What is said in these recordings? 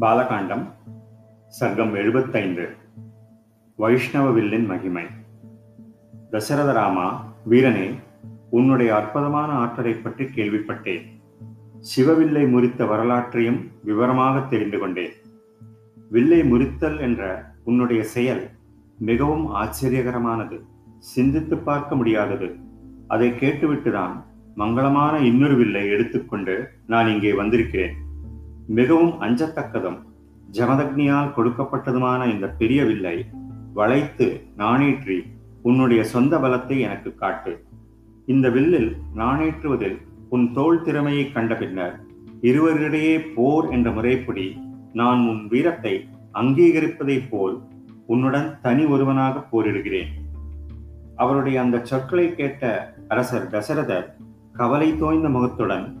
பாலகாண்டம் சர்க்கம் எழுபத்தைந்து. வைஷ்ணவ வில்லின் மகிமை. தசரத ராமா வீரனே உன்னுடைய அற்புதமான ஆற்றலைப் பற்றி கேள்விப்பட்டேன். சிவவில்லை முறித்த வரலாற்றையும் விவரமாக தெரிந்து கொண்டேன். வில்லை முறித்தல் என்ற உன்னுடைய செயல் மிகவும் ஆச்சரியகரமானது. சிந்தித்து பார்க்க முடியாதது. அதை கேட்டுவிட்டுதான் மங்களமான இன்னொரு வில்லை எடுத்துக்கொண்டு நான் இங்கே வந்திருக்கிறேன். மிகவும் அஞ்சத்தக்கதும் ஜமதக்னியால் கொடுக்கப்பட்டதுமான இந்த பெரிய வில்லை வளைத்து நாணேற்றி உன்னுடைய சொந்த பலத்தை எனக்கு காட்டு. இந்த வில்லில் நாணேற்றுவதில் உன் தோல் திறமையை கண்ட பின்னர் இருவரிடையே போர் என்ற முறைப்படி நான் உன் வீரத்தை அங்கீகரிப்பதைப் போல் உன்னுடன் தனி ஒருவனாக போரிடுகிறேன். அவருடைய அந்த சொற்களை கேட்ட அரசர் தசரதர் கவலை தோய்ந்த முகத்துடன்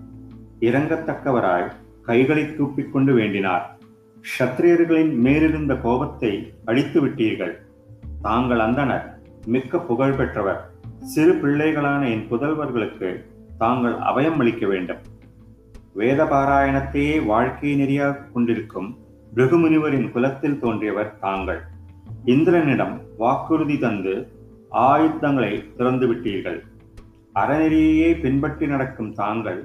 இறங்கத்தக்கவராய் கைகளை தூப்பிக்கொண்டு வேண்டினார். ஷத்திரியர்களின் மேலிருந்த கோபத்தை அழித்து விட்டீர்கள். தாங்கள் அந்தனர் மிக்க புகழ் பெற்றவர். சிறு பிள்ளைகளான என் புதல்வர்களுக்கு தாங்கள் அபயம் அளிக்க வேண்டும். வேத பாராயணத்தையே வாழ்க்கை நெறியாக கொண்டிருக்கும் பிருகுமுனிவரின் குலத்தில் தோன்றியவர் தாங்கள். இந்திரனிடம் வாக்குறுதி தந்து ஆயுத்தங்களை திறந்து விட்டீர்கள். அறநெறியையே பின்பற்றி நடக்கும் தாங்கள்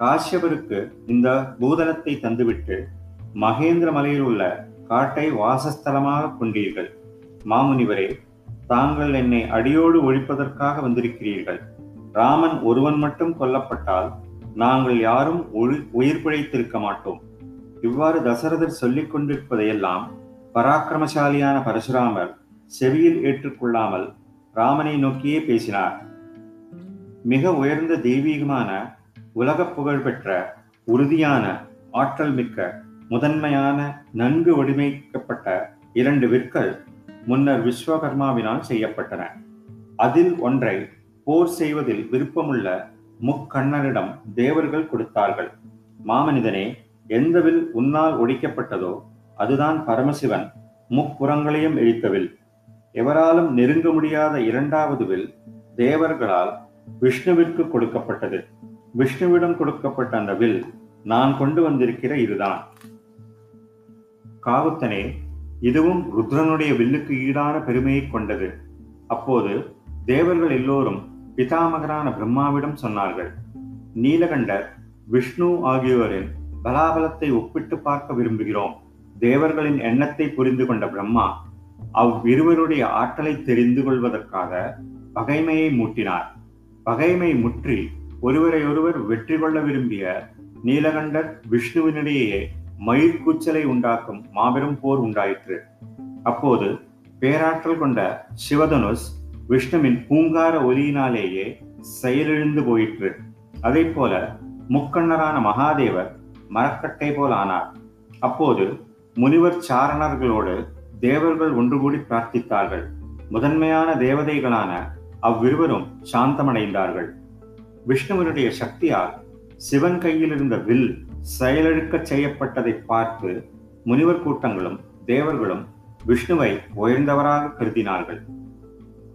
காஷ்யபருக்கு இந்த பூதலத்தை தந்துவிட்டு மகேந்திர மலையில் உள்ள காட்டை வாசஸ்தலமாக கொண்டீர்கள். மாமுனிவரே தாங்கள் என்னை அடியோடு ஒழிப்பதற்காக வந்திருக்கிறீர்கள். ராமன் ஒருவன் மட்டும் கொல்லப்பட்டால் நாங்கள் யாரும் உயிர் பிழைத்திருக்க மாட்டோம். இவ்வாறு தசரதர் சொல்லிக் கொண்டிருப்பதையெல்லாம் பராக்கிரமசாலியான பரசுராமர் செவியில் ஏற்றுக்கொள்ளாமல் ராமனை நோக்கியே பேசினார். மிக உயர்ந்த தெய்வீகமான உலக புகழ் பெற்ற உறுதியான ஆற்றல் மிக்க முதன்மையான நன்கு வடிவமைக்கப்பட்ட இரண்டு விற்கள் முன்னர் விஸ்வகர்மாவினால் செய்யப்பட்டன. அதில் ஒன்றை போர் செய்வதில் விருப்பமுள்ள முக்கண்ணனிடம் தேவர்கள் கொடுத்தார்கள். மாமனிதனே எந்த வில் உன்னால் ஒடிக்கப்பட்டதோ அதுதான் பரமசிவன் முப்புறங்களையும் இழித்தவில். எவராலும் நெருங்க முடியாத இரண்டாவது வில் தேவர்களால் விஷ்ணுவிற்கு கொடுக்கப்பட்டது. விஷ்ணுவிடம் கொடுக்கப்பட்ட அந்த வில் நான் கொண்டு வந்திருக்கிற இதுதான். காவுத்தனே இதுவும் ருத்ரனுடைய வில்லுக்கு ஈடான பெருமையை கொண்டது. அப்போது தேவர்கள் எல்லோரும் பிதாமகரான பிரம்மாவிடம் சொன்னார்கள் நீலகண்டர் விஷ்ணு ஆகியோரின் பலாபலத்தை ஒப்பிட்டு பார்க்க விரும்புகிறோம். தேவர்களின் எண்ணத்தை புரிந்து கொண்ட பிரம்மா அவ்விருவருடைய ஆற்றலை தெரிந்து கொள்வதற்காக பகைமையை மூட்டினார். பகைமை முற்றி ஒருவரை ஒருவர் வெற்றி கொள்ள விரும்பிய நீலகண்டர் விஷ்ணுவினிடையே மயிர்கூச்சலை உண்டாக்கும் மாபெரும் போர் உண்டாயிற்று. அப்போது பேராற்றல் கொண்ட சிவதனுஷ் விஷ்ணுவின் பூங்கார ஒலியினாலேயே செயலிழந்து போயிற்று. அதை போல முக்கண்ணரான மகாதேவர் மரக்கட்டை போல் ஆனார். அப்போது முனிவர் சாரணர்களோடு தேவர்கள் ஒன்று கூடி பிரார்த்தித்தார்கள். முதன்மையான தேவதைகளான அவ்விருவரும் சாந்தமடைந்தார்கள். விஷ்ணுவனுடைய சக்தியால் சிவன் கையில் இருந்த வில் செயலழுக்கச் செய்யப்பட்டதை பார்த்து முனிவர் கூட்டங்களும் தேவர்களும் விஷ்ணுவை உயர்ந்தவராக கருதினார்கள்.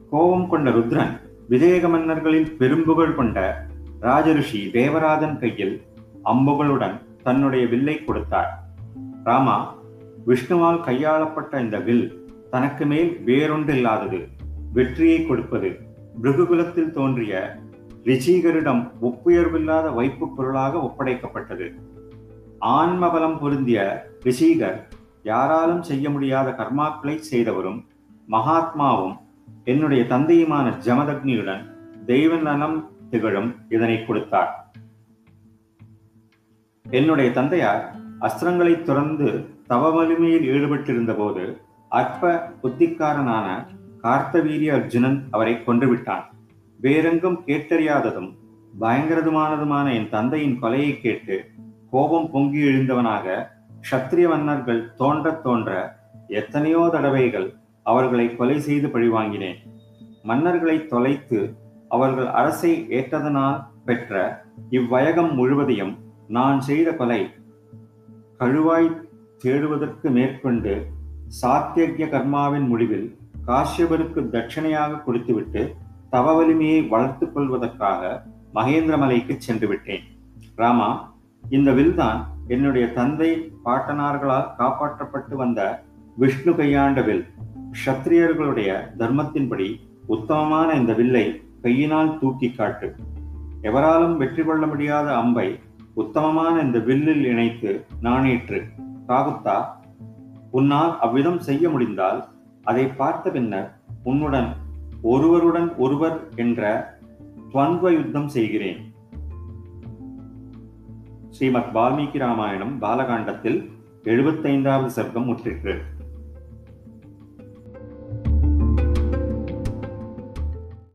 கோபம் கொண்ட ருத்ரன் விஜயக மன்னர்களின் பெரும்புகழ் கொண்ட ராஜரிஷி தேவராதன் கையில் அம்புகளுடன் தன்னுடைய வில்லை கொடுத்தார். ராமா விஷ்ணுவால் கையாளப்பட்ட இந்த வில் தனக்கு மேல் வேறொன்றில்லாதது. வெற்றியை கொடுப்பது பிருகுகுலத்தில் தோன்றிய ரிஷிகரிடம் ஒப்புயர்வில்லாத வைப்பு பொருளாக ஒப்படைக்கப்பட்டது. ஆன்மபலம் பொருந்திய ரிஷிகர் யாராலும் செய்ய முடியாத கர்மாக்களை செய்தவரும் மகாத்மாவும் என்னுடைய தந்தையுமான ஜமதக்னியுடன் தெய்வ நலம் திகழும் இதனை கொடுத்தார். என்னுடைய தந்தையார் அஸ்திரங்களை துறந்து தவ வலிமையில் ஈடுபட்டிருந்த போது அற்ப புத்திக்காரனான கார்த்தவீரிய அர்ஜுனன் அவரை கொன்றுவிட்டான் வேறெங்கும் கேட்டறியாததும் பயங்கரதுமானதுமான என் தந்தையின் கொலையை கேட்டு கோபம் பொங்கி எழுந்தவனாக க்ஷத்திரிய மன்னர்கள் தோன்ற தோன்ற எத்தனையோ தடவைகள் அவர்களை கொலை செய்து பழிவாங்கினேன். மன்னர்களை தொலைத்து அவர்கள் அரசை ஏற்றதனால் பெற்ற இவ்வயகம் முழுவதையும் நான் செய்த கொலை கழுவாய் தேடுவதற்கு மேற்கொண்டு சாத்தியக்ய கர்மாவின் முடிவில் காஷ்யபருக்கு தட்சிணையாக கொடுத்துவிட்டு தவ வலிமையை வளர்த்துக் கொள்வதற்காக மகேந்திரமலைக்கு சென்று விட்டேன். ராமா இந்த வில்தான் என்னுடைய தந்தை பாட்டனார்களால் காப்பாற்றப்பட்டு வந்த விஷ்ணு கையாண்ட வில். க்ஷத்திரியர்களுடைய தர்மத்தின்படி உத்தமமான இந்த வில்லை கையினால் தூக்கி காட்டு. எவராலும் வெற்றி கொள்ள முடியாத அம்பை உத்தமமான இந்த வில்லில் இணைத்து நாணேற்று காகுத்தா உன்னால் அவ்விதம் செய்ய முடிந்தால் அதை பார்த்த பின்னர் உன்னுடன் ஒருவருடன் ஒருவர் என்ற துவந்த்வ யுத்தம் செய்கிறேன். ஸ்ரீமத் வால்மீகி ராமாயணம் பாலகாண்டத்தில் எழுபத்தைந்தாவது சர்க்கம் முற்றிற்று.